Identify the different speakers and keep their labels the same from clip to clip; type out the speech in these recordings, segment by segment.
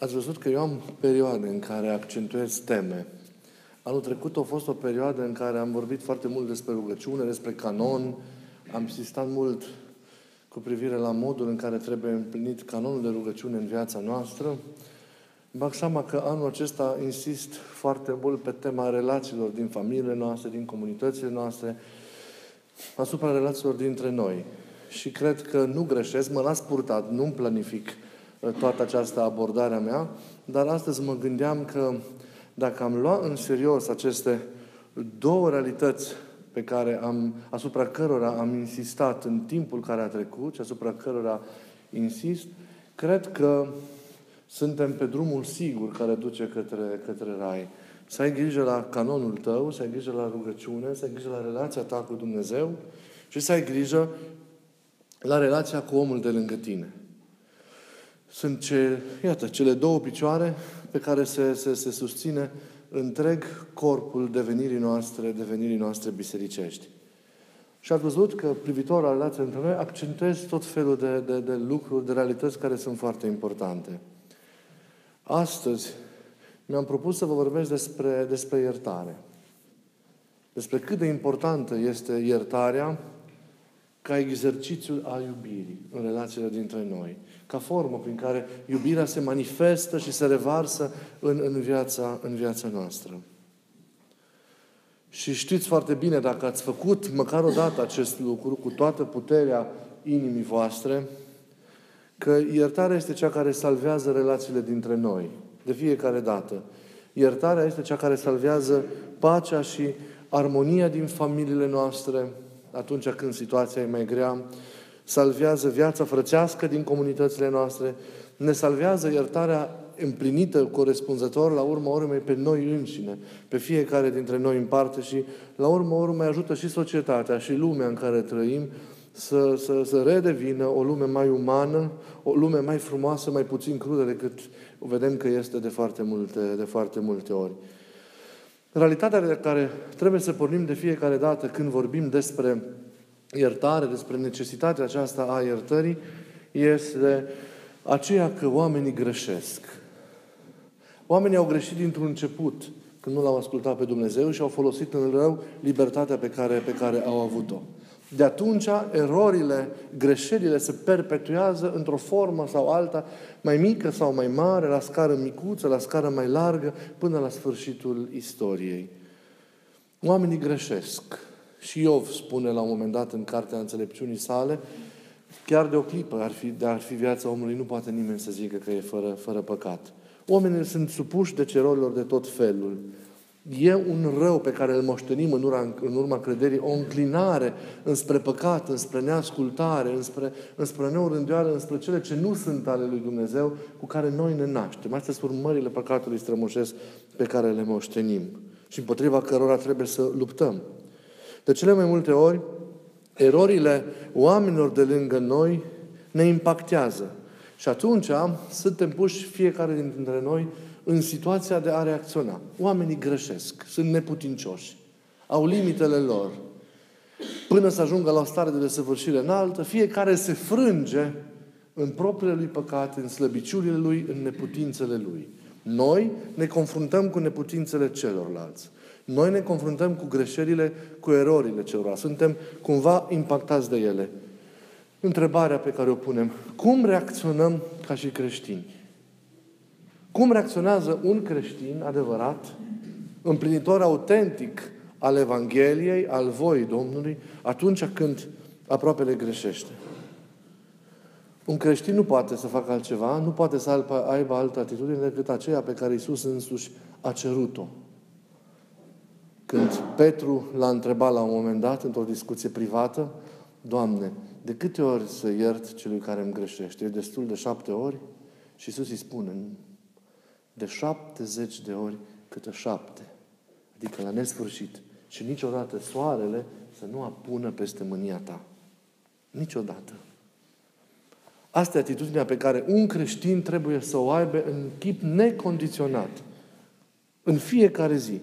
Speaker 1: ați văzut că eu am perioade în care accentuez teme. Anul trecut a fost o perioadă în care am vorbit foarte mult despre rugăciune, despre canon, am insistat mult cu privire la modul în care trebuie împlinit canonul de rugăciune în viața noastră. Bag seama că anul acesta insist foarte mult pe tema relațiilor din familiile noastre, din comunitățile noastre, asupra relațiilor dintre noi. Și cred că nu greșesc, mă las purtat, nu-mi planific uh, toată această abordare a mea, dar astăzi mă gândeam că dacă am luat în serios aceste două realități pe care am, asupra cărora am insistat în timpul care a trecut și asupra cărora insist, cred că suntem pe drumul sigur care duce către, către Rai. Să ai grijă la canonul tău, să ai grijă la rugăciune, să ai grijă la relația ta cu Dumnezeu și să ai grijă la relația cu omul de lângă tine. Sunt ce, iată, cele două picioare pe care se, se, se susține întreg corpul devenirii noastre, devenirii noastre bisericești. Și ați văzut că privitor la relația între noi accentuez tot felul de, de, de lucruri, de realități care sunt foarte importante. Astăzi mi-am propus să vă vorbesc despre, despre iertare. Despre cât de importantă este iertarea ca exercițiul al iubirii în relațiile dintre noi. Ca formă prin care iubirea se manifestă și se revarsă în, în, viața, în viața noastră. Și știți foarte bine, dacă ați făcut măcar o dată acest lucru cu toată puterea inimii voastre, că iertarea este cea care salvează relațiile dintre noi. De fiecare dată. Iertarea este cea care salvează pacea și armonia din familiile noastre atunci când situația e mai grea. Salvează viața frățească din comunitățile noastre. Ne salvează iertarea împlinită corespunzător la urma urmei pe noi înșine, pe fiecare dintre noi în parte și la urma urmei ajută și societatea și lumea în care trăim să, să, să redevină o lume mai umană, o lume mai frumoasă, mai puțin crudă decât o vedem că este de foarte multe, de foarte multe ori. Realitatea de care trebuie să pornim de fiecare dată când vorbim despre iertare, despre necesitatea aceasta a iertării, este aceea că oamenii greșesc. Oamenii au greșit dintr-un început, când nu l-au ascultat pe Dumnezeu și au folosit în rău libertatea pe care, pe care au avut-o. De atunci, erorile, greșelile se perpetuează într-o formă sau alta, mai mică sau mai mare, la scară micuță, la scară mai largă, până la sfârșitul istoriei. Oamenii greșesc. Și Iov spune la un moment dat în Cartea Înțelepciunii sale, chiar de o clipă ar fi, de ar fi viața omului, nu poate nimeni să zică că e fără, fără păcat. Oamenii sunt supuși de cerorilor de tot felul. E un rău pe care îl moștenim în urma, în urma crederii, o înclinare înspre păcat, înspre neascultare, înspre, înspre neurândoare, înspre cele ce nu sunt ale lui Dumnezeu, cu care noi ne naștem. Astea sunt urmările păcatului strămoșesc pe care le moștenim și împotriva cărora trebuie să luptăm. De cele mai multe ori, erorile oamenilor de lângă noi ne impactează. Și atunci suntem puși fiecare dintre noi în situația de a reacționa. Oamenii greșesc, sunt neputincioși, au limitele lor. Până să ajungă la o stare de desăvârșire înaltă, fiecare se frânge în propriile lui păcate, în slăbiciunile lui, în neputințele lui. Noi ne confruntăm cu neputințele celorlalți. Noi ne confruntăm cu greșelile, cu erorile celorlalți. Suntem cumva impactați de ele. Întrebarea pe care o punem, cum reacționăm ca și creștini? Cum reacționează un creștin adevărat, împlinitor autentic al Evangheliei, al voii Domnului, atunci când aproape le greșește? Un creștin nu poate să facă altceva, nu poate să aibă altă atitudine decât aceea pe care Isus însuși a cerut-o. Când Petru l-a întrebat la un moment dat, într-o discuție privată, Doamne, de câte ori să iert celui care îmi greșește? E destul de șapte ori? Și Isus îi spune, de 70 de ori câte șapte. Adică la nesfârșit. Și niciodată soarele să nu apună peste mânia ta. Niciodată. Asta e atitudinea pe care un creștin trebuie să o aibă în chip necondiționat. În fiecare zi.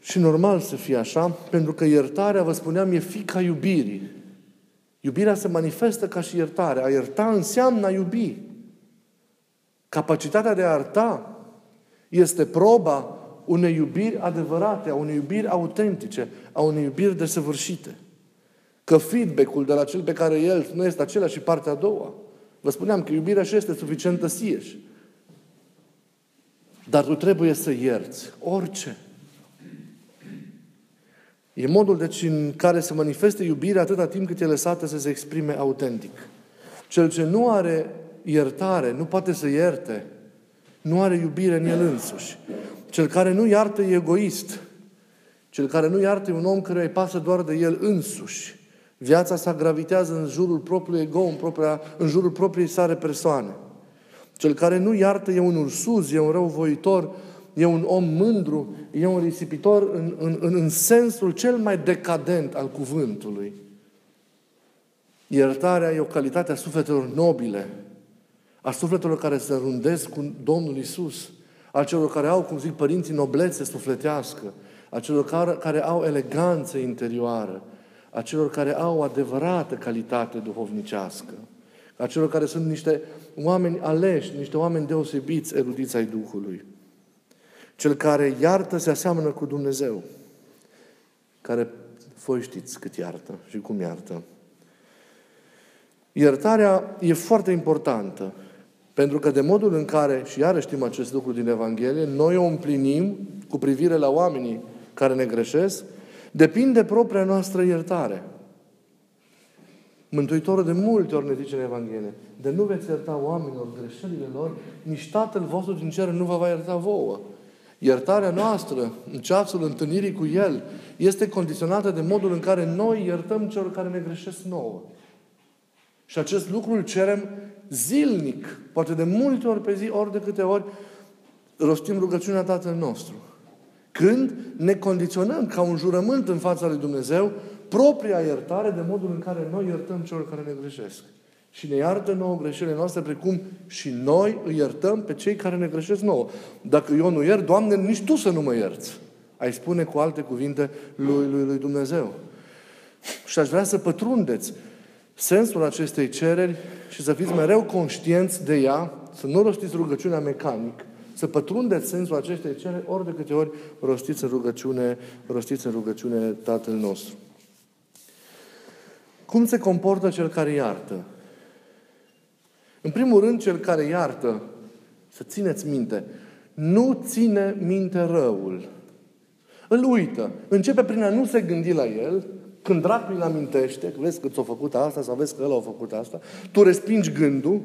Speaker 1: Și normal să fie așa, pentru că iertarea, vă spuneam, e fica iubirii. Iubirea se manifestă ca și iertare. A ierta înseamnă a iubi. Capacitatea de a arta este proba unei iubiri adevărate, a unei iubiri autentice, a unei iubiri desăvârșite. Că feedback-ul de la cel pe care el nu este același și partea a doua. Vă spuneam că iubirea și este suficientă sieși. Dar tu trebuie să ierți orice. E modul, deci, în care se manifeste iubirea atâta timp cât e lăsată să se exprime autentic. Cel ce nu are iertare, nu poate să ierte, nu are iubire în el însuși. Cel care nu iartă e egoist. Cel care nu iartă e un om care îi pasă doar de el însuși. Viața sa gravitează în jurul propriului ego, în, propria, în jurul propriei sale persoane. Cel care nu iartă e un ursuz, e un răuvoitor, e un om mândru, e un risipitor în, în, în, în sensul cel mai decadent al cuvântului. Iertarea e o calitate a sufletelor nobile, a sufletelor care se rundesc cu Domnul Isus, a celor care au, cum zic părinții, noblețe sufletească, a celor care, care au eleganță interioară, a celor care au o adevărată calitate duhovnicească, a celor care sunt niște oameni aleși, niște oameni deosebiți, erudiți ai Duhului. Cel care iartă se aseamănă cu Dumnezeu, care voi știți cât iartă și cum iartă. Iertarea e foarte importantă, pentru că de modul în care, și iarăși știm acest lucru din Evanghelie, noi o împlinim cu privire la oamenii care ne greșesc, depinde propria noastră iertare. Mântuitorul de multe ori ne zice în Evanghelie, de nu veți ierta oamenilor greșelile lor, nici Tatăl vostru din cer nu vă va ierta vouă. Iertarea noastră, în ceasul întâlnirii cu El, este condiționată de modul în care noi iertăm celor care ne greșesc nouă. Și acest lucru îl cerem zilnic, poate de multe ori pe zi, ori de câte ori rostim rugăciunea Tatăl nostru. Când ne condiționăm ca un jurământ în fața lui Dumnezeu propria iertare de modul în care noi iertăm celor care ne greșesc. Și ne iartă nouă greșelile noastre, precum și noi îi iertăm pe cei care ne greșesc nouă. Dacă eu nu iert, Doamne, nici Tu să nu mă ierți. Ai spune cu alte cuvinte lui, lui, lui Dumnezeu. Și aș vrea să pătrundeți sensul acestei cereri și să fiți mereu conștienți de ea, să nu rostiți rugăciunea mecanic, să pătrundeți sensul acestei cereri ori de câte ori rostiți în rugăciune, rostiți în rugăciune Tatăl nostru. Cum se comportă cel care iartă? În primul rând, cel care iartă, să țineți minte, nu ține minte răul. Îl uită. Începe prin a nu se gândi la el, când dracul îl amintește, că vezi că ți-a făcut asta sau vezi că el a făcut asta, tu respingi gândul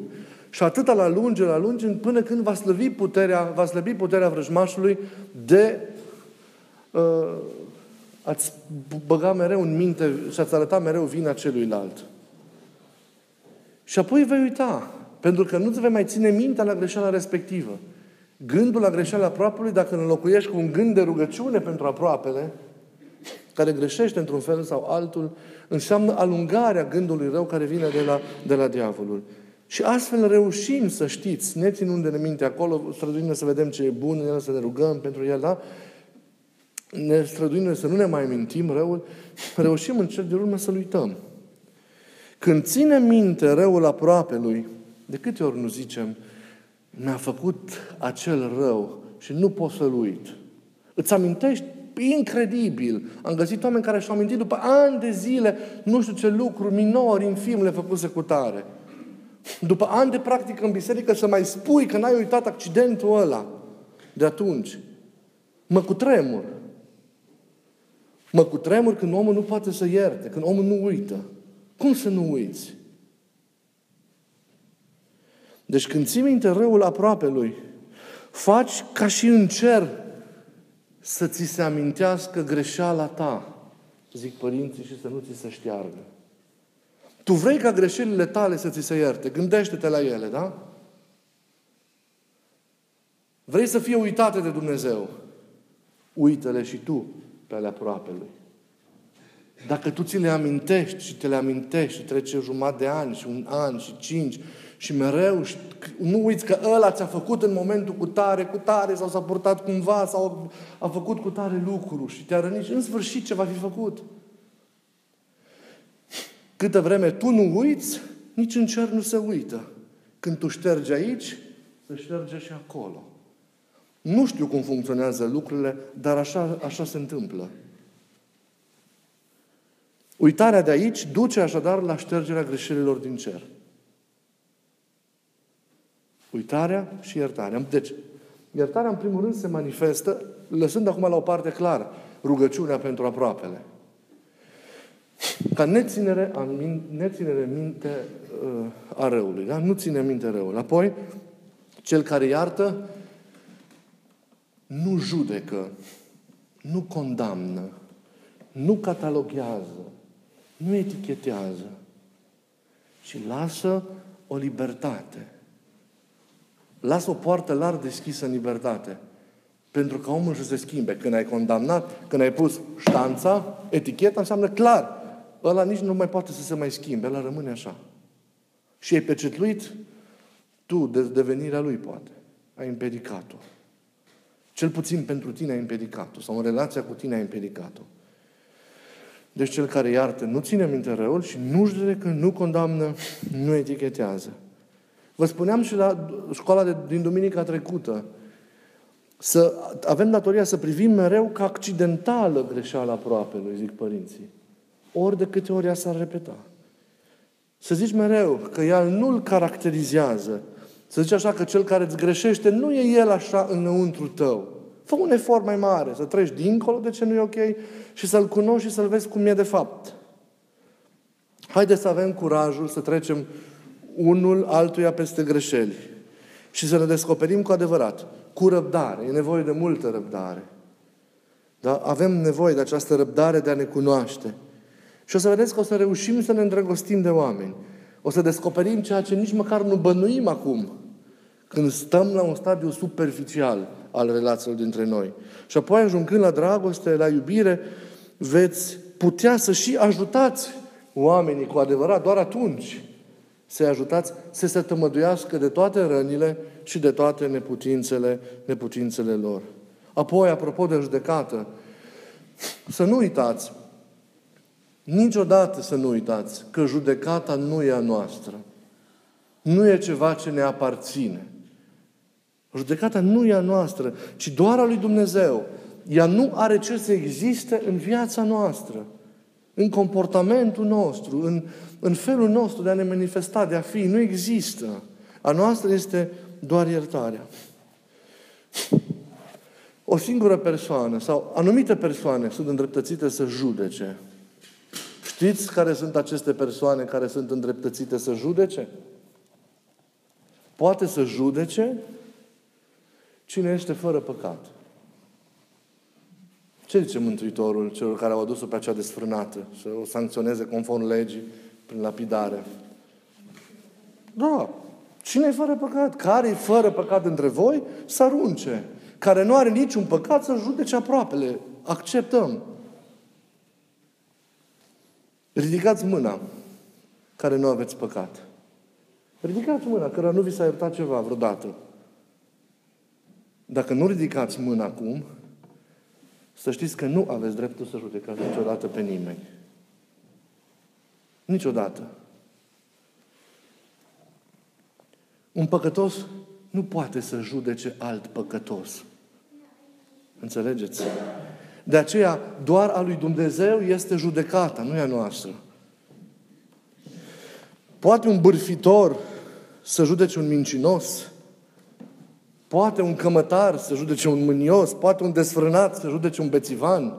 Speaker 1: și atâta la lunge, la lunge, până când va slăbi puterea, va slăbi puterea vrăjmașului de uh, ați băga mereu în minte și ați arăta mereu vina celuilalt. Și apoi vei uita. Pentru că nu-ți vei mai ține mintea la greșeala respectivă. Gândul la greșeala aproapelui, dacă îl înlocuiești cu un gând de rugăciune pentru aproapele, care greșește într-un fel sau altul, înseamnă alungarea gândului rău care vine de la, de la diavolul. Și astfel reușim să știți, ne ținând de minte acolo, străduindu să vedem ce e bun în el, să ne rugăm pentru el, da? Ne străduindu să nu ne mai mintim răul, reușim în cel de urmă să-l uităm. Când ține minte răul aproape lui, de câte ori nu zicem, mi-a făcut acel rău și nu pot să-l uit. Îți amintești incredibil. Am găsit oameni care și-au amintit după ani de zile, nu știu ce lucruri minori, infim le făcuse cu tare. După ani de practică în biserică să mai spui că n-ai uitat accidentul ăla de atunci. Mă cutremur. Mă cutremur când omul nu poate să ierte, când omul nu uită. Cum să nu uiți? Deci când ții minte răul aproape lui, faci ca și în cer să ți se amintească greșeala ta, zic părinții, și să nu ți se șteargă. Tu vrei ca greșelile tale să ți se ierte. Gândește-te la ele, da? Vrei să fie uitate de Dumnezeu. Uită-le și tu pe ale aproape lui. Dacă tu ți le amintești și te le amintești și trece jumătate de ani și un an și cinci și mereu nu uiți că ăla ți-a făcut în momentul cu tare, cu tare sau s-a purtat cumva sau a făcut cu tare lucru și te-a rănit și în sfârșit ce va fi făcut. Câtă vreme tu nu uiți, nici în cer nu se uită. Când tu ștergi aici, se șterge și acolo. Nu știu cum funcționează lucrurile, dar așa, așa se întâmplă. Uitarea de aici duce așadar la ștergerea greșelilor din cer. Uitarea și iertarea. Deci, iertarea, în primul rând, se manifestă, lăsând acum la o parte clar rugăciunea pentru aproapele. Ca neținere, a, neținere minte uh, a răului. Da? Nu ține minte răul. Apoi, cel care iartă nu judecă, nu condamnă, nu cataloghează, nu etichetează, ci lasă o libertate. Lasă o poartă larg deschisă în libertate. Pentru ca omul să se schimbe. Când ai condamnat, când ai pus ștanța, eticheta înseamnă clar. Ăla nici nu mai poate să se mai schimbe, ăla rămâne așa. Și ai pecetluit tu de devenirea lui, poate. Ai împedicat-o. Cel puțin pentru tine ai împedicat-o. Sau în relația cu tine ai împedicat-o. Deci cel care iartă nu ține minte răul și nu judecă, nu condamnă, nu etichetează. Vă spuneam și la școala de, din duminica trecută, să avem datoria să privim mereu ca accidentală greșeala aproape lui, zic părinții. Ori de câte ori ea s-ar repeta. Să zici mereu că ea nu-l caracterizează. Să zici așa că cel care îți greșește nu e el așa înăuntru tău. Fă un efort mai mare, să treci dincolo de ce nu e ok și să-l cunoști și să-l vezi cum e de fapt. Haideți să avem curajul să trecem unul altuia peste greșeli și să ne descoperim cu adevărat, cu răbdare. E nevoie de multă răbdare. Da? Avem nevoie de această răbdare de a ne cunoaște. Și o să vedeți că o să reușim să ne îndrăgostim de oameni. O să descoperim ceea ce nici măcar nu bănuim acum, când stăm la un stadiu superficial al relațiilor dintre noi. Și apoi, ajungând la dragoste, la iubire, veți putea să și ajutați oamenii cu adevărat, doar atunci să-i ajutați să se tămăduiască de toate rănile și de toate neputințele, neputințele lor. Apoi, apropo de judecată, să nu uitați, niciodată să nu uitați că judecata nu e a noastră. Nu e ceva ce ne aparține. Judecata nu e a noastră, ci doar a lui Dumnezeu. Ea nu are ce să existe în viața noastră, în comportamentul nostru, în, în felul nostru de a ne manifesta, de a fi. Nu există. A noastră este doar iertarea. O singură persoană sau anumite persoane sunt îndreptățite să judece. Știți care sunt aceste persoane care sunt îndreptățite să judece? Poate să judece cine este fără păcat. Ce zice Mântuitorul celor care au adus-o pe acea desfrânată? Să o sancționeze conform legii prin lapidare. Da. Cine e fără păcat? Care e fără păcat între voi? Să arunce. Care nu are niciun păcat să judece aproapele. Acceptăm. Ridicați mâna care nu aveți păcat. Ridicați mâna, că nu vi s-a iertat ceva vreodată. Dacă nu ridicați mâna acum, să știți că nu aveți dreptul să judecați niciodată pe nimeni. Niciodată. Un păcătos nu poate să judece alt păcătos. Înțelegeți? De aceea, doar a lui Dumnezeu este judecata, nu e a noastră. Poate un bârfitor să judece un mincinos, poate un cămătar să judece un mânios, poate un desfrânat să judece un bețivan.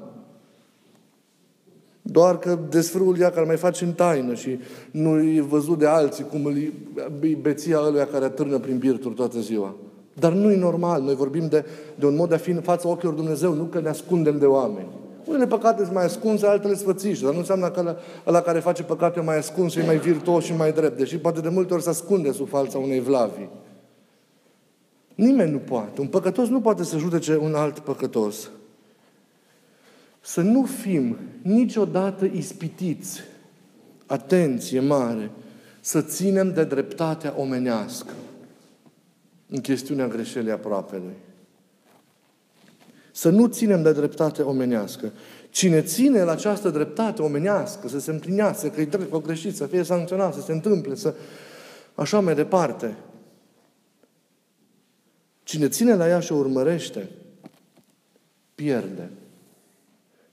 Speaker 1: Doar că desfrâul ea care mai face în taină și nu e văzut de alții cum îi beția ăluia care atârnă prin birturi toată ziua. Dar nu e normal. Noi vorbim de, de un mod de a fi în fața ochilor Dumnezeu, nu că ne ascundem de oameni. Unele păcate sunt mai ascunse, altele sfățiși, dar nu înseamnă că ăla care face păcate mai ascuns e mai virtuos și mai drept, deși poate de multe ori se ascunde sub falța unei vlavi. Nimeni nu poate. Un păcătos nu poate să judece un alt păcătos. Să nu fim niciodată ispitiți, atenție mare, să ținem de dreptatea omenească în chestiunea greșelii aproapelui. Să nu ținem de dreptate omenească. Cine ține la această dreptate omenească, să se împlinească, că e drept, o greșit, să fie sancționat, să se întâmple, să... Așa mai departe. Cine ține la ea și o urmărește, pierde.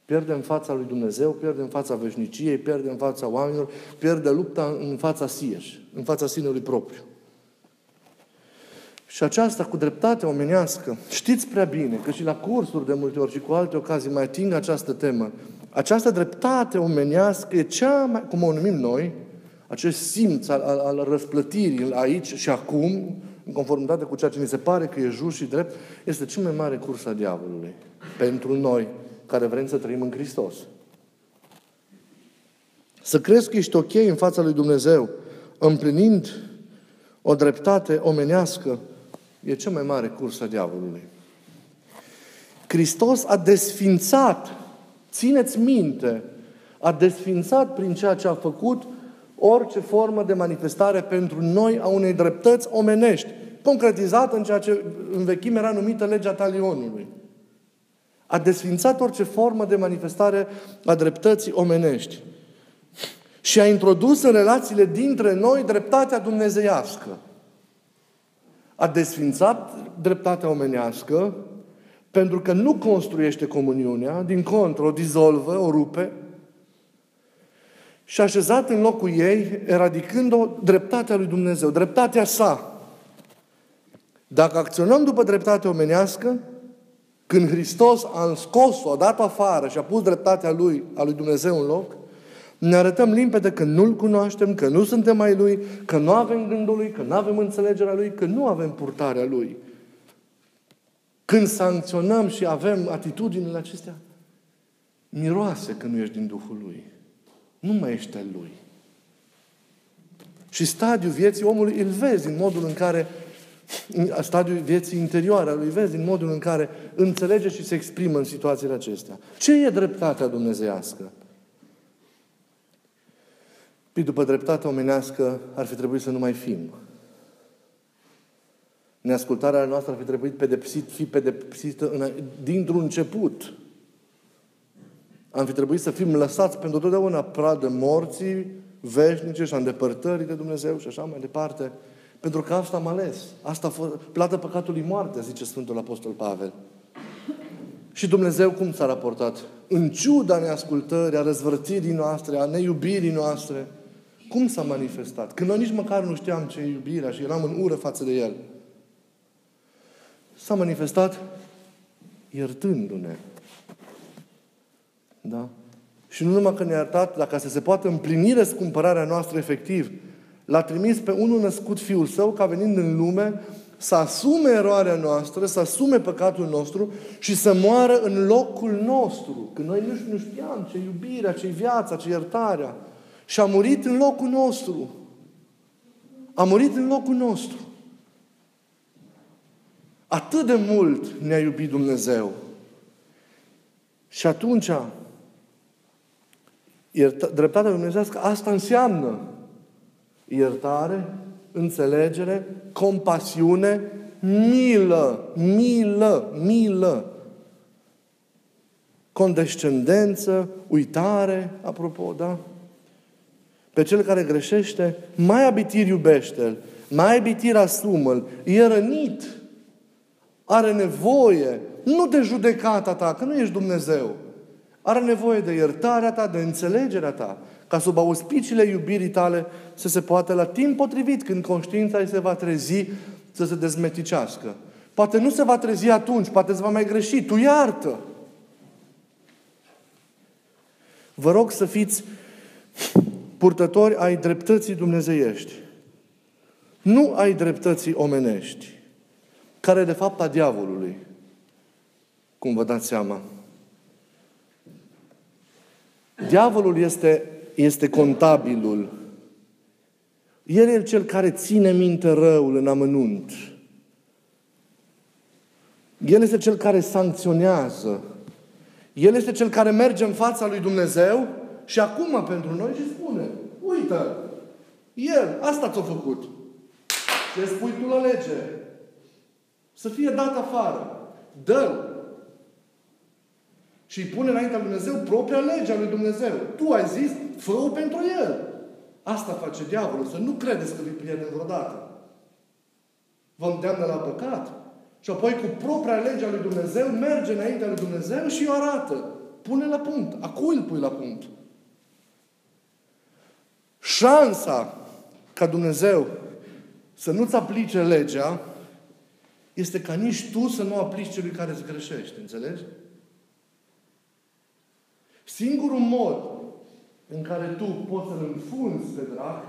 Speaker 1: Pierde în fața lui Dumnezeu, pierde în fața veșniciei, pierde în fața oamenilor, pierde lupta în fața sieși, în fața sinelui propriu. Și aceasta cu dreptate omenească, știți prea bine că și la cursuri de multe ori și cu alte ocazii mai ating această temă, această dreptate omenească e cea mai, cum o numim noi, acest simț al, al, al răsplătirii aici și acum, în conformitate cu ceea ce ni se pare că e just și drept, este cel mai mare curs a diavolului. Pentru noi, care vrem să trăim în Hristos. Să crezi că ești ok în fața lui Dumnezeu, împlinind o dreptate omenească, e cel mai mare curs a diavolului. Hristos a desfințat, țineți minte, a desfințat prin ceea ce a făcut orice formă de manifestare pentru noi a unei dreptăți omenești, concretizată în ceea ce în vechime era numită legea talionului. A desfințat orice formă de manifestare a dreptății omenești. Și a introdus în relațiile dintre noi dreptatea dumnezeiască. A desfințat dreptatea omenească pentru că nu construiește comuniunea, din contră, o dizolvă, o rupe, și a așezat în locul ei, eradicând-o, dreptatea lui Dumnezeu, dreptatea sa. Dacă acționăm după dreptatea omenească, când Hristos a scos-o, a dat afară și a pus dreptatea Lui, a Lui Dumnezeu în loc, ne arătăm limpede că nu-L cunoaștem, că nu suntem mai Lui, că nu avem gândul Lui, că nu avem înțelegerea Lui, că nu avem purtarea Lui. Când sancționăm și avem atitudinile acestea, miroase că nu ești din Duhul Lui. Nu mai ești al Lui. Și stadiul vieții omului îl vezi în modul în care stadiul vieții interioare lui vezi din modul în care înțelege și se exprimă în situațiile acestea. Ce e dreptatea dumnezeiască? Păi după dreptatea omenească ar fi trebuit să nu mai fim. Neascultarea noastră ar fi trebuit pedepsit, fi pedepsită în, dintr-un început. Am fi trebuit să fim lăsați pentru totdeauna pradă morții veșnice și a îndepărtării de Dumnezeu și așa mai departe. Pentru că asta am ales. Asta a fost plată păcatului moarte, zice Sfântul Apostol Pavel. Și Dumnezeu cum s-a raportat? În ciuda neascultării, a răzvărtirii noastre, a neiubirii noastre, cum s-a manifestat? Când noi nici măcar nu știam ce e iubirea și eram în ură față de El. S-a manifestat iertându-ne. Da? Și nu numai că ne-a iertat, dacă să se poată împlini răscumpărarea noastră efectiv, L-a trimis pe unul născut Fiul Său ca venind în lume să asume eroarea noastră, să asume păcatul nostru și să moară în locul nostru. Când noi nu, nu știam ce iubirea, ce viața, ce iertarea. Și a murit în locul nostru. A murit în locul nostru. Atât de mult ne-a iubit Dumnezeu. Și atunci, dreptatea dumnezească, asta înseamnă iertare, înțelegere, compasiune, milă, milă, milă. Condescendență, uitare, apropo, da? Pe cel care greșește, mai abitir iubește-l, mai abitir asumă-l, e rănit, are nevoie, nu de judecata ta, că nu ești Dumnezeu. Are nevoie de iertarea ta, de înțelegerea ta ca sub auspiciile iubirii tale să se poată la timp potrivit, când conștiința îi se va trezi, să se dezmeticească. Poate nu se va trezi atunci, poate se va mai greși. Tu iartă! Vă rog să fiți purtători ai dreptății dumnezeiești. Nu ai dreptății omenești, care de fapt a diavolului. Cum vă dați seama. Diavolul este este contabilul. El e cel care ține minte răul în amănunt. El este cel care sancționează. El este cel care merge în fața lui Dumnezeu și acum pentru noi și spune, uite, El, asta ți-a făcut. Ce spui tu la lege? Să fie dat afară. dă și îi pune înaintea lui Dumnezeu propria lege a lui Dumnezeu. Tu ai zis, fă pentru el. Asta face diavolul, să nu credeți că îi pierde vreodată. Vă îndeamnă la păcat. Și apoi cu propria lege a lui Dumnezeu merge înaintea lui Dumnezeu și o arată. Pune la punct. Acum îl pui la punct. Șansa ca Dumnezeu să nu-ți aplice legea este ca nici tu să nu aplici celui care îți greșește. Înțelegi? Singurul mod în care tu poți să-L înfunzi pe drag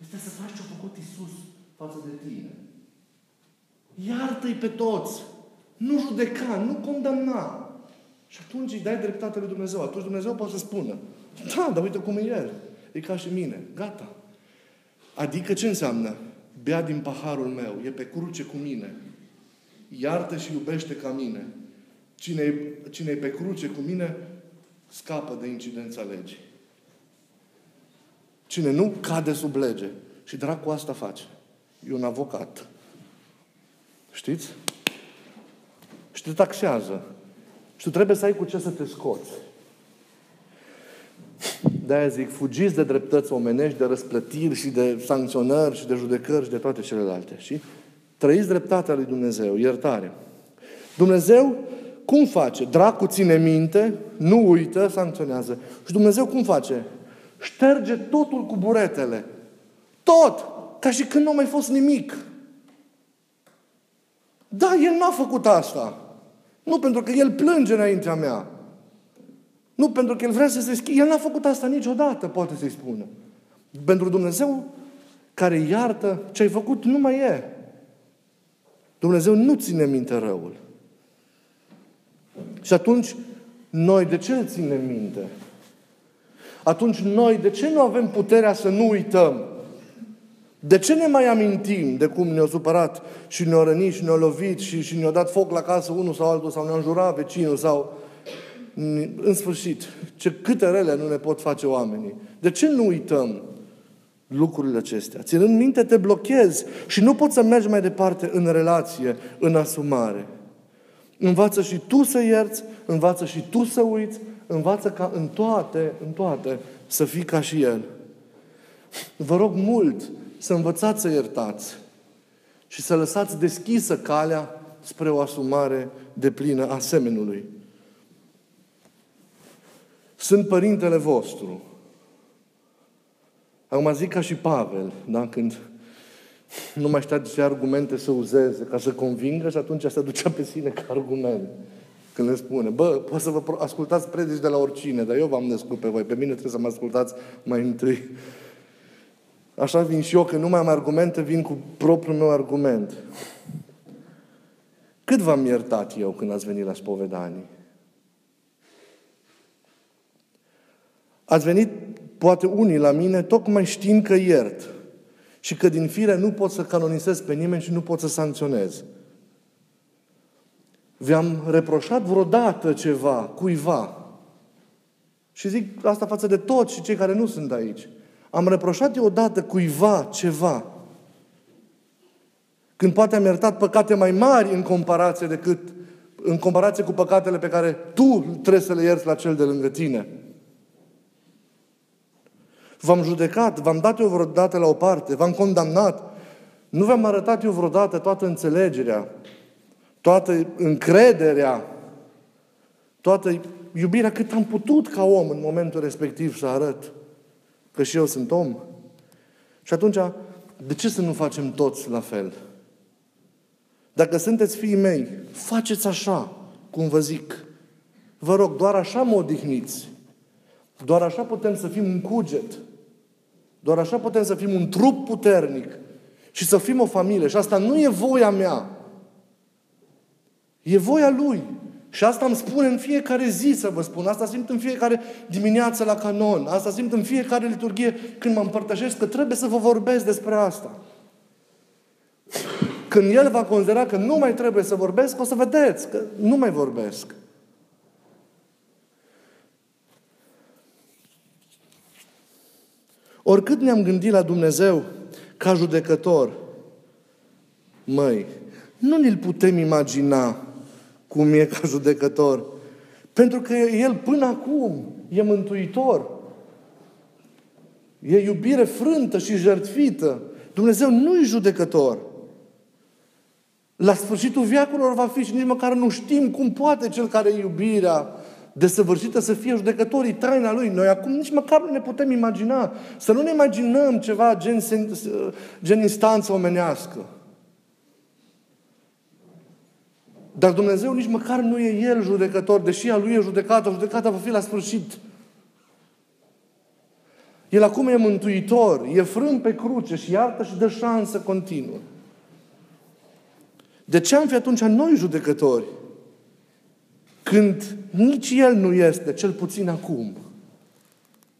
Speaker 1: este să faci ce a făcut Isus față de tine. Iartă-i pe toți. Nu judeca, nu condamna. Și atunci îi dai dreptate lui Dumnezeu. Atunci Dumnezeu poate să spună, da, dar uite cum e El. E ca și mine. Gata. Adică ce înseamnă? Bea din paharul meu. E pe cruce cu mine. Iartă și iubește ca mine. Cine e, cine e pe cruce cu mine, scapă de incidența legii. Cine nu, cade sub lege. Și dracu asta face. E un avocat. Știți? Și te taxează. Și tu trebuie să ai cu ce să te scoți. De-aia zic, fugiți de dreptăți omenești, de răsplătiri și de sancționări și de judecări și de toate celelalte. Și trăiți dreptatea lui Dumnezeu, iertare. Dumnezeu cum face? Dracu ține minte, nu uită, sancționează. Și Dumnezeu cum face? Șterge totul cu buretele. Tot! Ca și când nu a mai fost nimic. Da, El n-a făcut asta. Nu pentru că El plânge înaintea mea. Nu pentru că El vrea să se schimbe. El n-a făcut asta niciodată, poate să-i spună. Pentru Dumnezeu care iartă, ce ai făcut nu mai e. Dumnezeu nu ține minte răul. Și atunci, noi de ce îl ținem minte? Atunci noi de ce nu avem puterea să nu uităm? De ce ne mai amintim de cum ne-a supărat și ne-a rănit și ne-a lovit și, și ne-a dat foc la casă unul sau altul sau ne-a înjurat vecinul sau... În sfârșit, ce câte rele nu ne pot face oamenii. De ce nu uităm lucrurile acestea? Ținând minte, te blochezi și nu poți să mergi mai departe în relație, în asumare. Învață și tu să ierți, învață și tu să uiți, învață ca în toate, în toate, să fii ca și El. Vă rog mult să învățați să iertați și să lăsați deschisă calea spre o asumare de plină a semenului. Sunt părintele vostru. Acum zic ca și Pavel, da? când nu mai știa ce argumente să uzeze ca să convingă și atunci se ducea pe sine ca argument. Când le spune, bă, poți să vă ascultați predici de la oricine, dar eu v-am născut pe voi. Pe mine trebuie să mă ascultați mai întâi. Așa vin și eu, că nu mai am argumente, vin cu propriul meu argument. Cât v-am iertat eu când ați venit la spovedanii? Ați venit, poate unii la mine, tocmai știind că iert și că din fire nu pot să canonizez pe nimeni și nu pot să sancționez. Vi-am reproșat vreodată ceva, cuiva. Și zic asta față de toți și cei care nu sunt aici. Am reproșat eu odată cuiva ceva. Când poate am iertat păcate mai mari în comparație decât în comparație cu păcatele pe care tu trebuie să le ierți la cel de lângă tine. V-am judecat, v-am dat eu vreodată la o parte, v-am condamnat. Nu v-am arătat eu vreodată toată înțelegerea, toată încrederea, toată iubirea cât am putut ca om în momentul respectiv să arăt că și eu sunt om. Și atunci, de ce să nu facem toți la fel? Dacă sunteți fiii mei, faceți așa, cum vă zic. Vă rog, doar așa mă odihniți. Doar așa putem să fim un cuget doar așa putem să fim un trup puternic și să fim o familie. Și asta nu e voia mea. E voia Lui. Și asta îmi spune în fiecare zi să vă spun. Asta simt în fiecare dimineață la canon. Asta simt în fiecare liturghie când mă împărtășesc că trebuie să vă vorbesc despre asta. Când El va considera că nu mai trebuie să vorbesc, o să vedeți că nu mai vorbesc. Oricât ne-am gândit la Dumnezeu ca judecător, măi, nu ne-l putem imagina cum e ca judecător. Pentru că El până acum e mântuitor. E iubire frântă și jertfită. Dumnezeu nu e judecător. La sfârșitul viacurilor va fi și nici măcar nu știm cum poate cel care e iubirea desăvârșită să fie judecătorii taina lui. Noi acum nici măcar nu ne putem imagina. Să nu ne imaginăm ceva gen, gen instanță omenească. Dar Dumnezeu nici măcar nu e El judecător, deși a Lui e judecată, judecata va fi la sfârșit. El acum e mântuitor, e frân pe cruce și iartă și dă șansă continuă. De ce am fi atunci noi judecători? Când nici El nu este, cel puțin acum.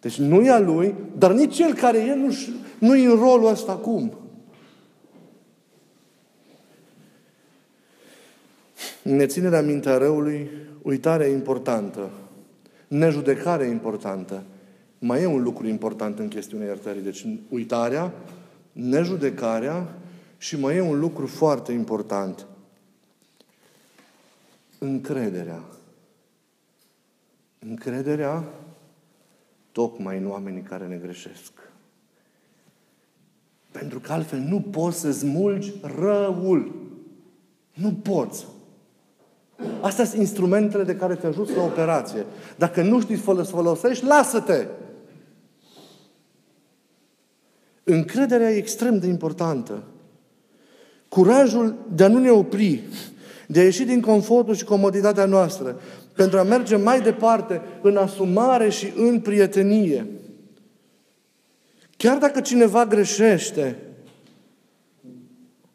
Speaker 1: Deci nu e a Lui, dar nici Cel care e nu, nu e în rolul ăsta acum. Neținerea mintea răului, uitarea importantă, nejudecarea importantă. Mai e un lucru important în chestiunea iertării. Deci uitarea, nejudecarea și mai e un lucru foarte important. Încrederea. Încrederea tocmai în oamenii care ne greșesc. Pentru că altfel nu poți să smulgi răul. Nu poți. Astea sunt instrumentele de care te ajută la operație. Dacă nu știi să folosești, lasă-te! Încrederea e extrem de importantă. Curajul de a nu ne opri, de a ieși din confortul și comoditatea noastră, pentru a merge mai departe în asumare și în prietenie. Chiar dacă cineva greșește,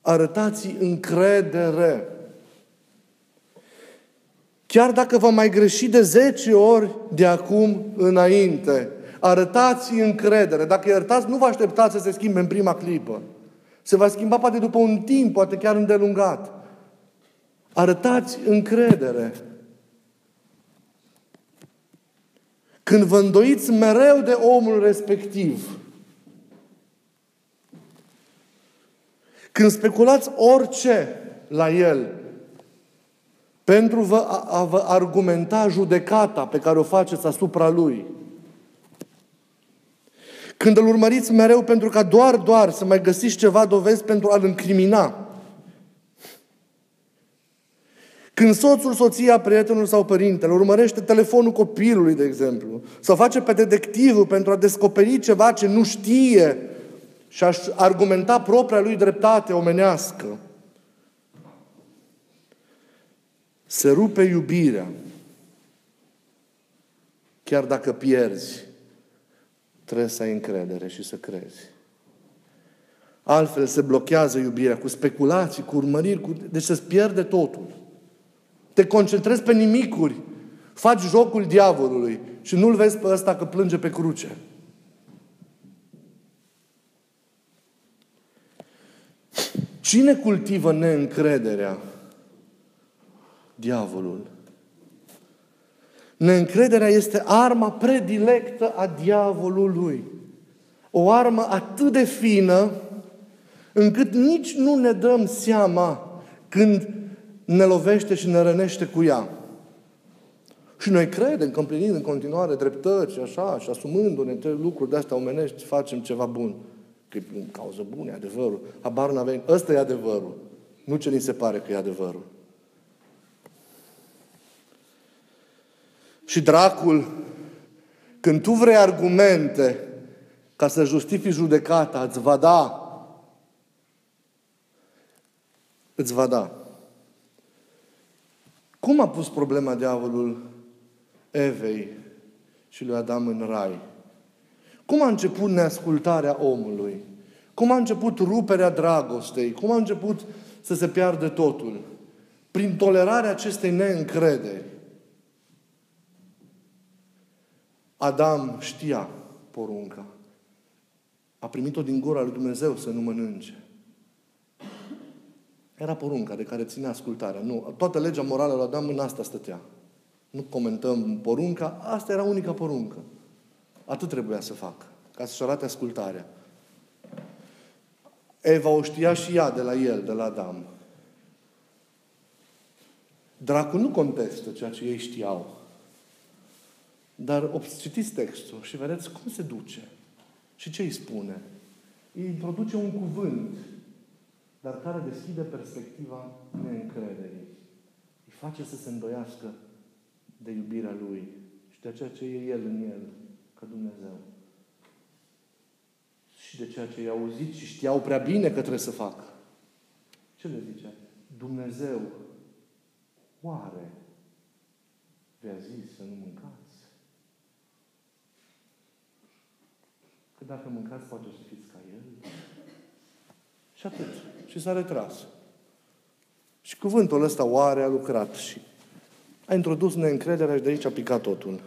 Speaker 1: arătați încredere. Chiar dacă va mai greși de 10 ori de acum înainte, arătați încredere. Dacă iertați, nu vă așteptați să se schimbe în prima clipă. Se va schimba poate după un timp, poate chiar îndelungat. Arătați încredere. Când vă îndoiți mereu de omul respectiv, când speculați orice la el, pentru vă, a, a vă argumenta judecata pe care o faceți asupra lui, când îl urmăriți mereu pentru ca doar, doar să mai găsiți ceva dovezi pentru a-l încrimina. Când soțul, soția, prietenul sau părintele urmărește telefonul copilului, de exemplu, sau face pe detectivul pentru a descoperi ceva ce nu știe și a argumenta propria lui dreptate omenească, se rupe iubirea, chiar dacă pierzi trebuie să ai încredere și să crezi. Altfel se blochează iubirea cu speculații, cu urmăriri, cu... deci se pierde totul. Te concentrezi pe nimicuri, faci jocul diavolului și nu-l vezi pe ăsta că plânge pe cruce. Cine cultivă neîncrederea? Diavolul. Neîncrederea este arma predilectă a diavolului. O armă atât de fină încât nici nu ne dăm seama când ne lovește și ne rănește cu ea. Și noi credem că împlinind în continuare dreptăți și așa, și asumându-ne lucruri de-astea omenești, facem ceva bun. Că e în cauză bună, e adevărul. Habar n-avem. Ăsta e adevărul. Nu ce ni se pare că e adevărul. Și dracul, când tu vrei argumente ca să justifici judecata, îți va da. Îți va da. Cum a pus problema diavolul Evei și lui Adam în rai? Cum a început neascultarea omului? Cum a început ruperea dragostei? Cum a început să se piardă totul? Prin tolerarea acestei neîncrederi. Adam știa porunca. A primit-o din gura lui Dumnezeu să nu mănânce. Era porunca de care ținea ascultarea. Nu, toată legea morală lui Adam în asta stătea. Nu comentăm porunca, asta era unica poruncă. Atât trebuia să facă, ca să-și arate ascultarea. Eva o știa și ea de la el, de la Adam. Dracul nu contestă ceea ce ei știau. Dar citiți textul și vedeți cum se duce. Și ce îi spune? Îi introduce un cuvânt. Dar care deschide perspectiva neîncrederii. Îi face să se îndoiască de iubirea Lui și de ceea ce e El în El, ca Dumnezeu. Și de ceea ce i-au auzit și știau prea bine că trebuie să facă. Ce le zice? Dumnezeu, oare vi-a zis să nu mâncați? Că dacă mâncați, poate o să fiți ca El. Și atât. Și s-a retras. Și cuvântul ăsta oare a lucrat și a introdus neîncrederea și de aici a picat totul.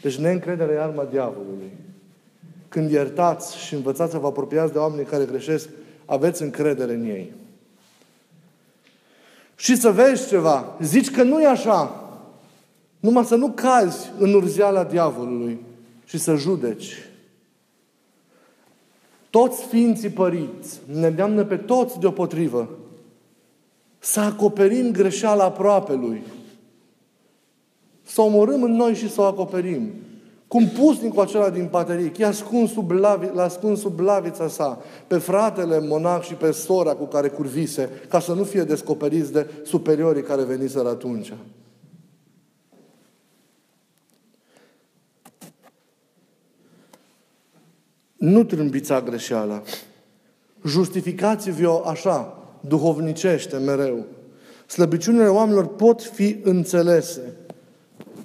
Speaker 1: Deci neîncrederea e arma diavolului. Când iertați și învățați să vă apropiați de oamenii care greșesc, aveți încredere în ei. Și să vezi ceva. Zici că nu e așa. Numai să nu cazi în urzeala diavolului și să judeci. Toți Sfinții Părinți ne îndeamnă pe toți deopotrivă să acoperim greșeala aproapelui. Să omorâm în noi și să o acoperim. Cum pusnicul acela din pateric, i-a ascuns sub, lavi, l-a ascuns sub lavița sa pe fratele monac și pe sora cu care curvise, ca să nu fie descoperiți de superiorii care veniseră atunci. Nu trâmbița greșeala. Justificați-vi-o așa, duhovnicește mereu. Slăbiciunile oamenilor pot fi înțelese.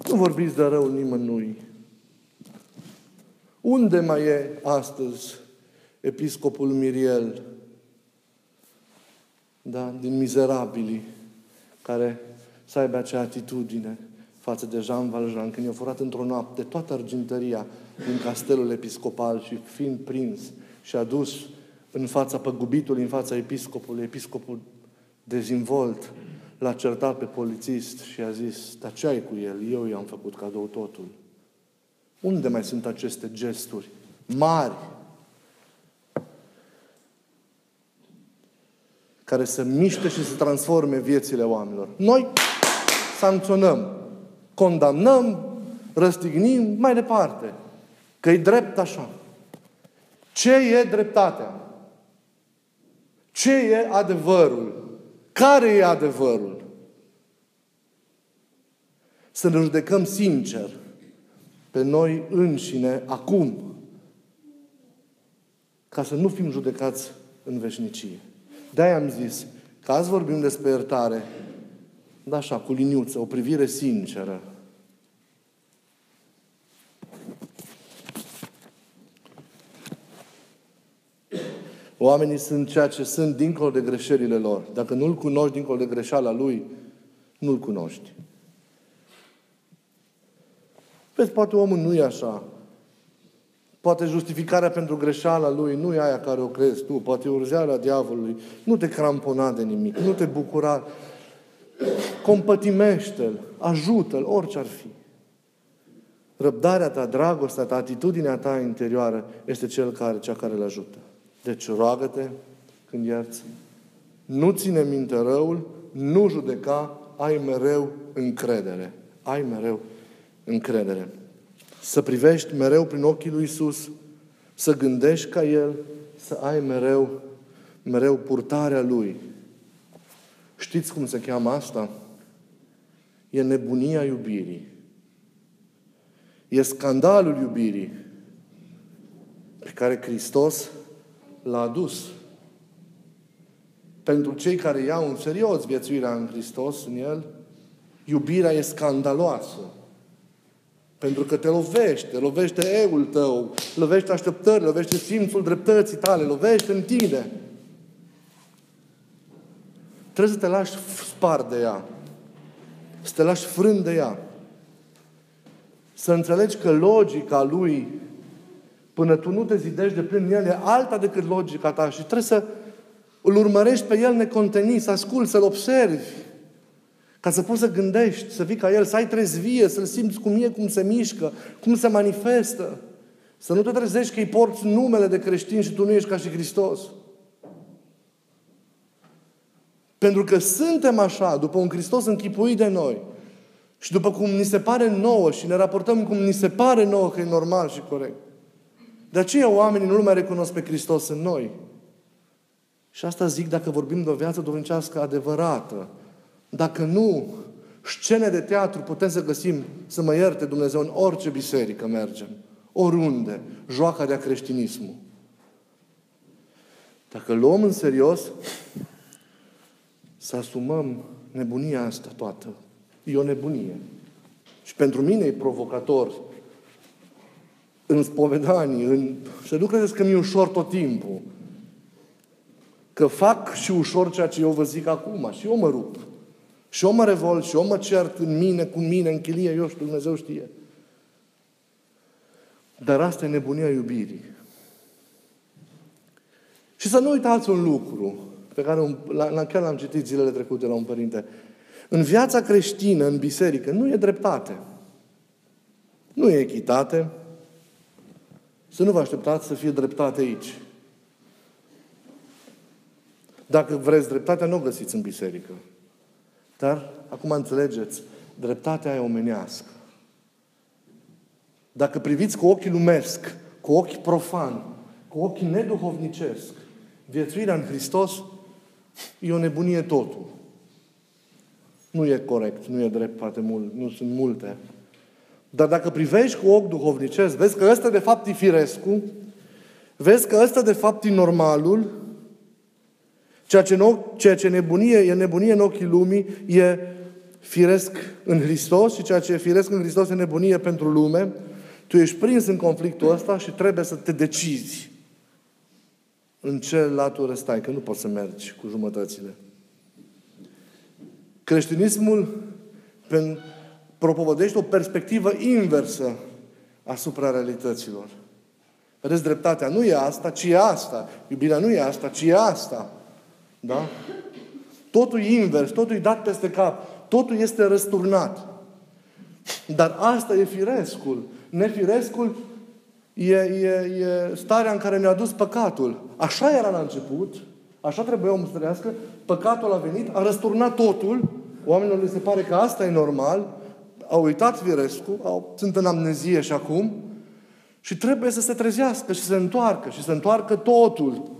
Speaker 1: Nu vorbiți de rău nimănui. Unde mai e astăzi episcopul Miriel? Da? Din mizerabilii care să aibă acea atitudine față de Jean Valjean, când i-a furat într-o noapte toată argintăria din castelul episcopal și fiind prins și adus în fața păgubitului, în fața episcopului, episcopul dezvolt, l-a certat pe polițist și a zis, dar ce ai cu el? Eu i-am făcut cadou totul. Unde mai sunt aceste gesturi mari care să miște și să transforme viețile oamenilor? Noi sancționăm, condamnăm, răstignim, mai departe. Că e drept așa. Ce e dreptatea? Ce e adevărul? Care e adevărul? Să ne judecăm sincer pe noi înșine acum, ca să nu fim judecați în veșnicie. De-aia am zis că azi vorbim despre iertare, da așa, cu liniuță, o privire sinceră. Oamenii sunt ceea ce sunt dincolo de greșelile lor. Dacă nu-L cunoști dincolo de greșeala Lui, nu-L cunoști. Vezi, poate omul nu e așa. Poate justificarea pentru greșeala lui nu e aia care o crezi tu, poate e urzeala diavolului. Nu te crampona de nimic, nu te bucura. Compătimește-l, ajută-l, orice ar fi. Răbdarea ta, dragostea ta, atitudinea ta interioară este cel care, cea care îl ajută. Deci roagă-te când ierți. Nu ține minte răul, nu judeca, ai mereu încredere. Ai mereu încredere. Să privești mereu prin ochii lui Isus, să gândești ca El, să ai mereu, mereu purtarea Lui. Știți cum se cheamă asta? E nebunia iubirii. E scandalul iubirii pe care Hristos l-a adus. Pentru cei care iau în serios viețuirea în Hristos, în El, iubirea e scandaloasă. Pentru că te lovește, lovește eul tău, lovește așteptări, lovește simțul dreptății tale, lovește în tine. Trebuie să te lași spar de ea. Să te lași frânt de ea. Să înțelegi că logica lui, până tu nu te zidești de plin el, e alta decât logica ta și trebuie să îl urmărești pe el necontenit, să asculți, să-l observi. Ca să poți să gândești, să fii ca El, să ai trezvie, să-L simți cum e, cum se mișcă, cum se manifestă. Să nu te trezești că îi porți numele de creștin și tu nu ești ca și Hristos. Pentru că suntem așa, după un Hristos închipuit de noi. Și după cum ni se pare nouă și ne raportăm cum ni se pare nouă că e normal și corect. De aceea oamenii nu mai recunosc pe Hristos în noi. Și asta zic dacă vorbim de o viață duhovnicească adevărată. Dacă nu, scene de teatru putem să găsim, să mă ierte Dumnezeu, în orice biserică mergem. Oriunde. Joaca de-a creștinismul. Dacă luăm în serios, să asumăm nebunia asta toată. E o nebunie. Și pentru mine e provocator în spovedanii, în... să nu credeți că mi-e ușor tot timpul. Că fac și ușor ceea ce eu vă zic acum. Și eu mă rup. Și eu mă revolt, și eu mă cert în mine, cu mine, în chilie, eu știu, Dumnezeu știe. Dar asta e nebunia iubirii. Și să nu uitați un lucru pe care un, la, chiar l-am citit zilele trecute la un părinte. În viața creștină, în biserică, nu e dreptate. Nu e echitate. Să nu vă așteptați să fie dreptate aici. Dacă vreți dreptatea, nu o găsiți în biserică. Dar, acum înțelegeți, dreptatea e omenească. Dacă priviți cu ochii lumesc, cu ochii profan, cu ochii neduhovnicesc, viețuirea în Hristos e o nebunie totul. Nu e corect, nu e drept foarte mult, nu sunt multe. Dar dacă privești cu ochi duhovnicesc, vezi că ăsta de fapt e firescu, vezi că ăsta de fapt e normalul, ceea ce, ochi, ceea ce nebunie, e nebunie în ochii lumii, e firesc în Hristos și ceea ce e firesc în Hristos e nebunie pentru lume, tu ești prins în conflictul ăsta și trebuie să te decizi în ce latură stai, că nu poți să mergi cu jumătățile. Creștinismul propovădește o perspectivă inversă asupra realităților. Vedeți, dreptatea nu e asta, ci e asta. Iubirea nu e asta, ci e asta. Da? Totul e invers, totul e dat peste cap, totul este răsturnat. Dar asta e firescul. Nefirescul e, e, e starea în care ne-a dus păcatul. Așa era la început, așa trebuie omul să trăiască, păcatul a venit, a răsturnat totul, oamenilor le se pare că asta e normal, au uitat Virescu, au, sunt în amnezie și acum, și trebuie să se trezească și să se întoarcă și să întoarcă totul.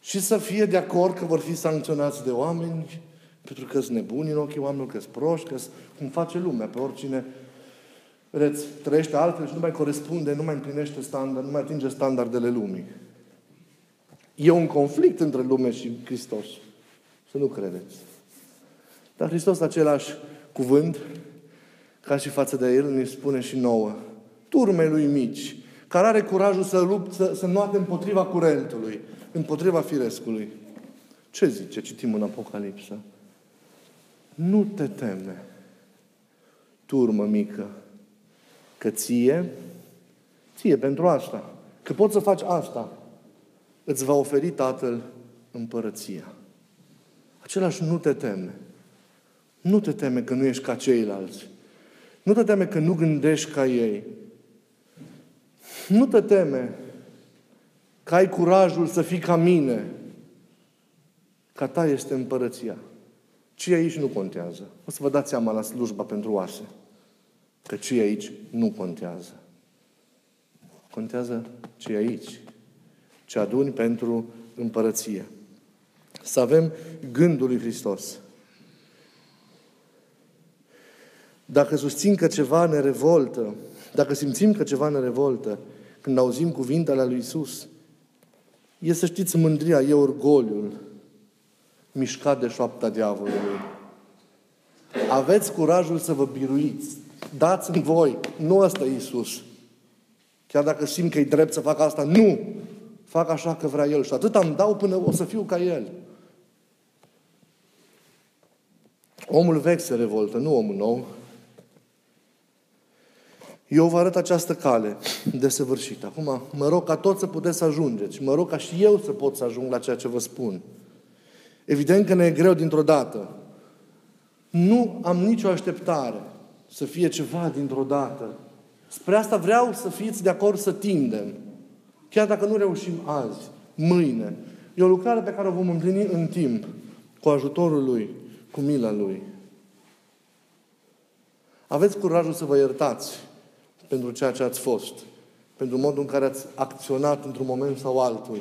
Speaker 1: Și să fie de acord că vor fi sancționați de oameni, pentru că sunt nebuni în ochii oamenilor, că sunt proști, că cum face lumea, pe oricine Vedeți, trăiește altfel și nu mai corespunde, nu mai împlinește standard, nu mai atinge standardele lumii. E un conflict între lume și Hristos. Să nu credeți. Dar Hristos același cuvânt, ca și față de El, ne spune și nouă. Turmei lui mici, care are curajul să lupt, să, să nuate împotriva curentului, împotriva firescului. Ce zice? Citim în Apocalipsă. Nu te teme, turmă mică, Că ție, ție pentru asta, că poți să faci asta, îți va oferi Tatăl împărăția. Același nu te teme. Nu te teme că nu ești ca ceilalți. Nu te teme că nu gândești ca ei. Nu te teme că ai curajul să fii ca mine. Ca ta este împărăția. Ce aici nu contează. O să vă dați seama la slujba pentru oase. Că ce aici nu contează. Contează ce aici. Ce aduni pentru împărăție. Să avem gândul lui Hristos. Dacă susțin că ceva ne revoltă, dacă simțim că ceva ne revoltă, când auzim cuvintele lui Isus, e să știți mândria, e orgoliul mișcat de șoapta diavolului. Aveți curajul să vă biruiți dați-mi voi. Nu ăsta e Iisus. Chiar dacă simt că e drept să fac asta, nu! Fac așa că vrea El și atât am dau până o să fiu ca El. Omul vechi se revoltă, nu omul nou. Eu vă arăt această cale desăvârșită. Acum, mă rog ca toți să puteți să ajungeți. Mă rog ca și eu să pot să ajung la ceea ce vă spun. Evident că ne e greu dintr-o dată. Nu am nicio așteptare să fie ceva dintr-o dată. Spre asta vreau să fiți de acord să tindem. Chiar dacă nu reușim azi, mâine. E o lucrare pe care o vom împlini în timp, cu ajutorul Lui, cu mila Lui. Aveți curajul să vă iertați pentru ceea ce ați fost, pentru modul în care ați acționat într-un moment sau altul.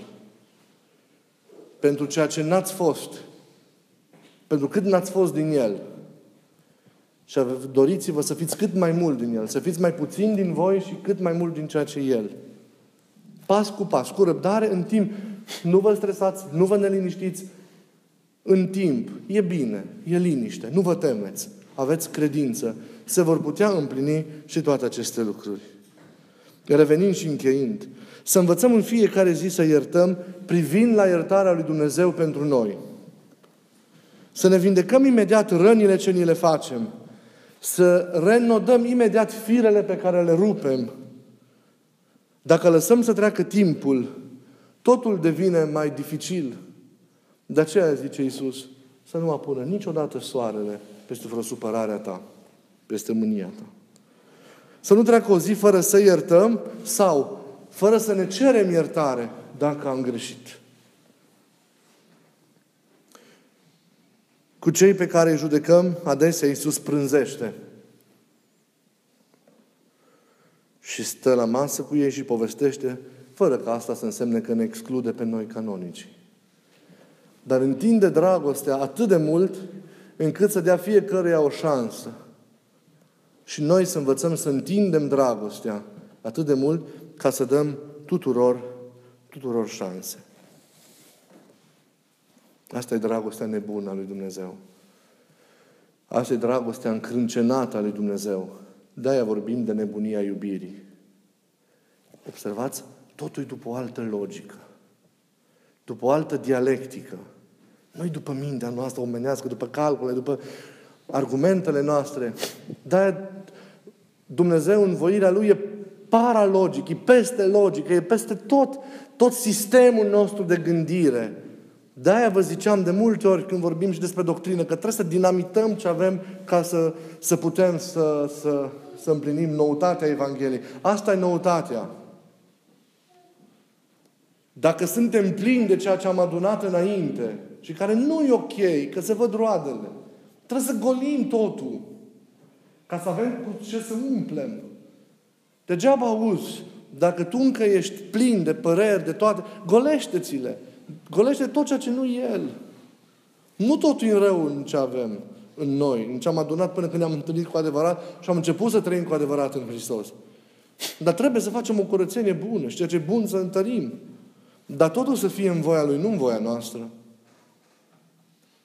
Speaker 1: pentru ceea ce n-ați fost, pentru cât n-ați fost din El. Și doriți-vă să fiți cât mai mult din El, să fiți mai puțin din voi și cât mai mult din ceea ce e El. Pas cu pas, cu răbdare, în timp. Nu vă stresați, nu vă neliniștiți. În timp. E bine, e liniște. Nu vă temeți. Aveți credință. Se vor putea împlini și toate aceste lucruri. Revenind și încheind. Să învățăm în fiecare zi să iertăm privind la iertarea lui Dumnezeu pentru noi. Să ne vindecăm imediat rănile ce ni le facem. Să renodăm imediat firele pe care le rupem. Dacă lăsăm să treacă timpul, totul devine mai dificil. De aceea zice Iisus, să nu apună niciodată soarele peste vreo supărare a ta, peste mânia ta. Să nu treacă o zi fără să iertăm sau fără să ne cerem iertare dacă am greșit. Cu cei pe care îi judecăm, adesea Iisus prânzește. Și stă la masă cu ei și povestește, fără ca asta să însemne că ne exclude pe noi canonici. Dar întinde dragostea atât de mult încât să dea fiecăruia o șansă. Și noi să învățăm să întindem dragostea atât de mult ca să dăm tuturor, tuturor șanse. Asta e dragostea nebună a lui Dumnezeu. Asta e dragostea încrâncenată a lui Dumnezeu. De-aia vorbim de nebunia iubirii. Observați? Totul e după o altă logică. După o altă dialectică. Noi după mintea noastră omenească, după calcule, după argumentele noastre. Dar Dumnezeu în voirea Lui e paralogic, e peste logică, e peste tot, tot sistemul nostru de gândire. De-aia vă ziceam de multe ori când vorbim și despre doctrină, că trebuie să dinamităm ce avem ca să, să putem să, să, să împlinim noutatea Evangheliei. Asta e noutatea. Dacă suntem plini de ceea ce am adunat înainte și care nu e ok, că se văd roadele, trebuie să golim totul ca să avem cu ce să umplem. Degeaba auzi, dacă tu încă ești plin de păreri, de toate, golește-ți-le. Golește tot ceea ce nu e El. Nu totul e rău în ce avem în noi, în ce am adunat până când ne-am întâlnit cu adevărat și am început să trăim cu adevărat în Hristos. Dar trebuie să facem o curățenie bună și ceea ce e bun să întărim. Dar totul să fie în voia Lui, nu în voia noastră.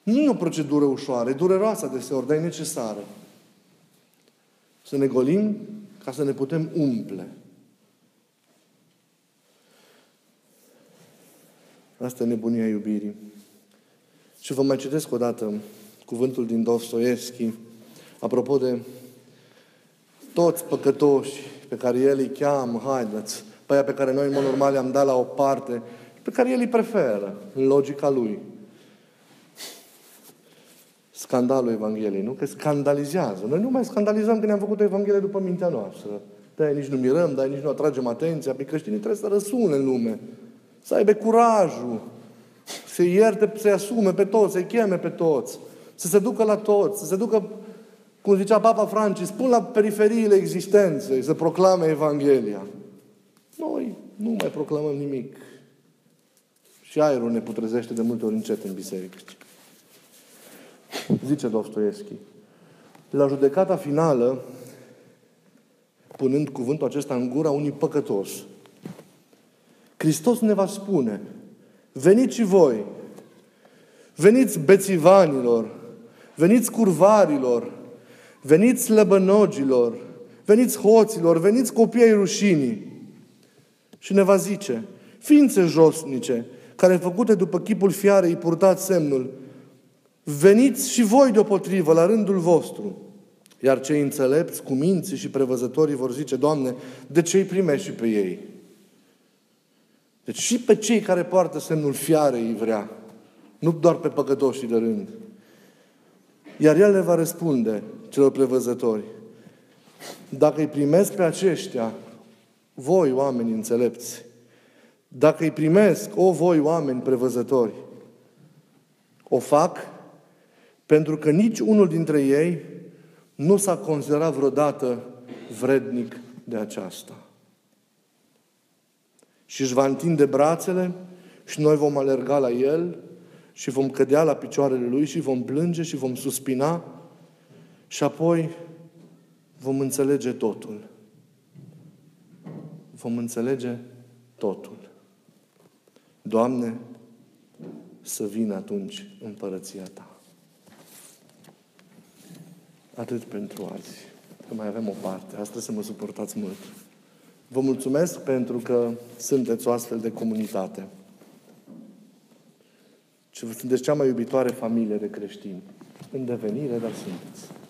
Speaker 1: Nu e o procedură ușoară, e dureroasă deseori, dar e necesară. Să ne golim ca să ne putem umple. Asta e nebunia iubirii. Și vă mai citesc o dată cuvântul din Dostoevski, apropo de toți păcătoși pe care el îi cheamă, haideți, pe aia pe care noi în mod normal i-am dat la o parte, pe care el îi preferă, în logica lui. Scandalul Evangheliei, nu? Că scandalizează. Noi nu mai scandalizăm când ne-am făcut o Evanghelie după mintea noastră. de nici nu mirăm, de nici nu atragem atenția. Pe creștinii trebuie să răsune în lume. Să aibă curajul. Să ierte, să-i asume pe toți, să-i cheme pe toți. Să se ducă la toți, să se ducă, cum zicea Papa Francis, pun la periferiile existenței, să proclame Evanghelia. Noi nu mai proclamăm nimic. Și aerul ne putrezește de multe ori încet în biserică. Zice Dostoevski. La judecata finală, punând cuvântul acesta în gura unui păcătos, Hristos ne va spune, veniți și voi, veniți bețivanilor, veniți curvarilor, veniți lăbănogilor, veniți hoților, veniți copiii rușinii. Și ne va zice, ființe josnice, care făcute după chipul fiarei purtați semnul, veniți și voi deopotrivă la rândul vostru. Iar cei înțelepți, cu minții și prevăzătorii vor zice, Doamne, de ce îi primești și pe ei? Deci și pe cei care poartă semnul fiarei îi vrea. Nu doar pe păcătoșii de rând. Iar El le va răspunde celor prevăzători. Dacă îi primesc pe aceștia, voi, oameni înțelepți, dacă îi primesc, o voi, oameni prevăzători, o fac pentru că nici unul dintre ei nu s-a considerat vreodată vrednic de aceasta. Și își va întinde brațele Și noi vom alerga la El și vom cădea la picioarele Lui și vom plânge și vom suspina și apoi vom înțelege totul. Vom înțelege totul. Doamne, să vină atunci împărăția Ta. Atât pentru azi. Că mai avem o parte. Asta să mă suportați mult. Vă mulțumesc pentru că sunteți o astfel de comunitate. Și sunteți cea mai iubitoare familie de creștini. În devenire, dar sunteți.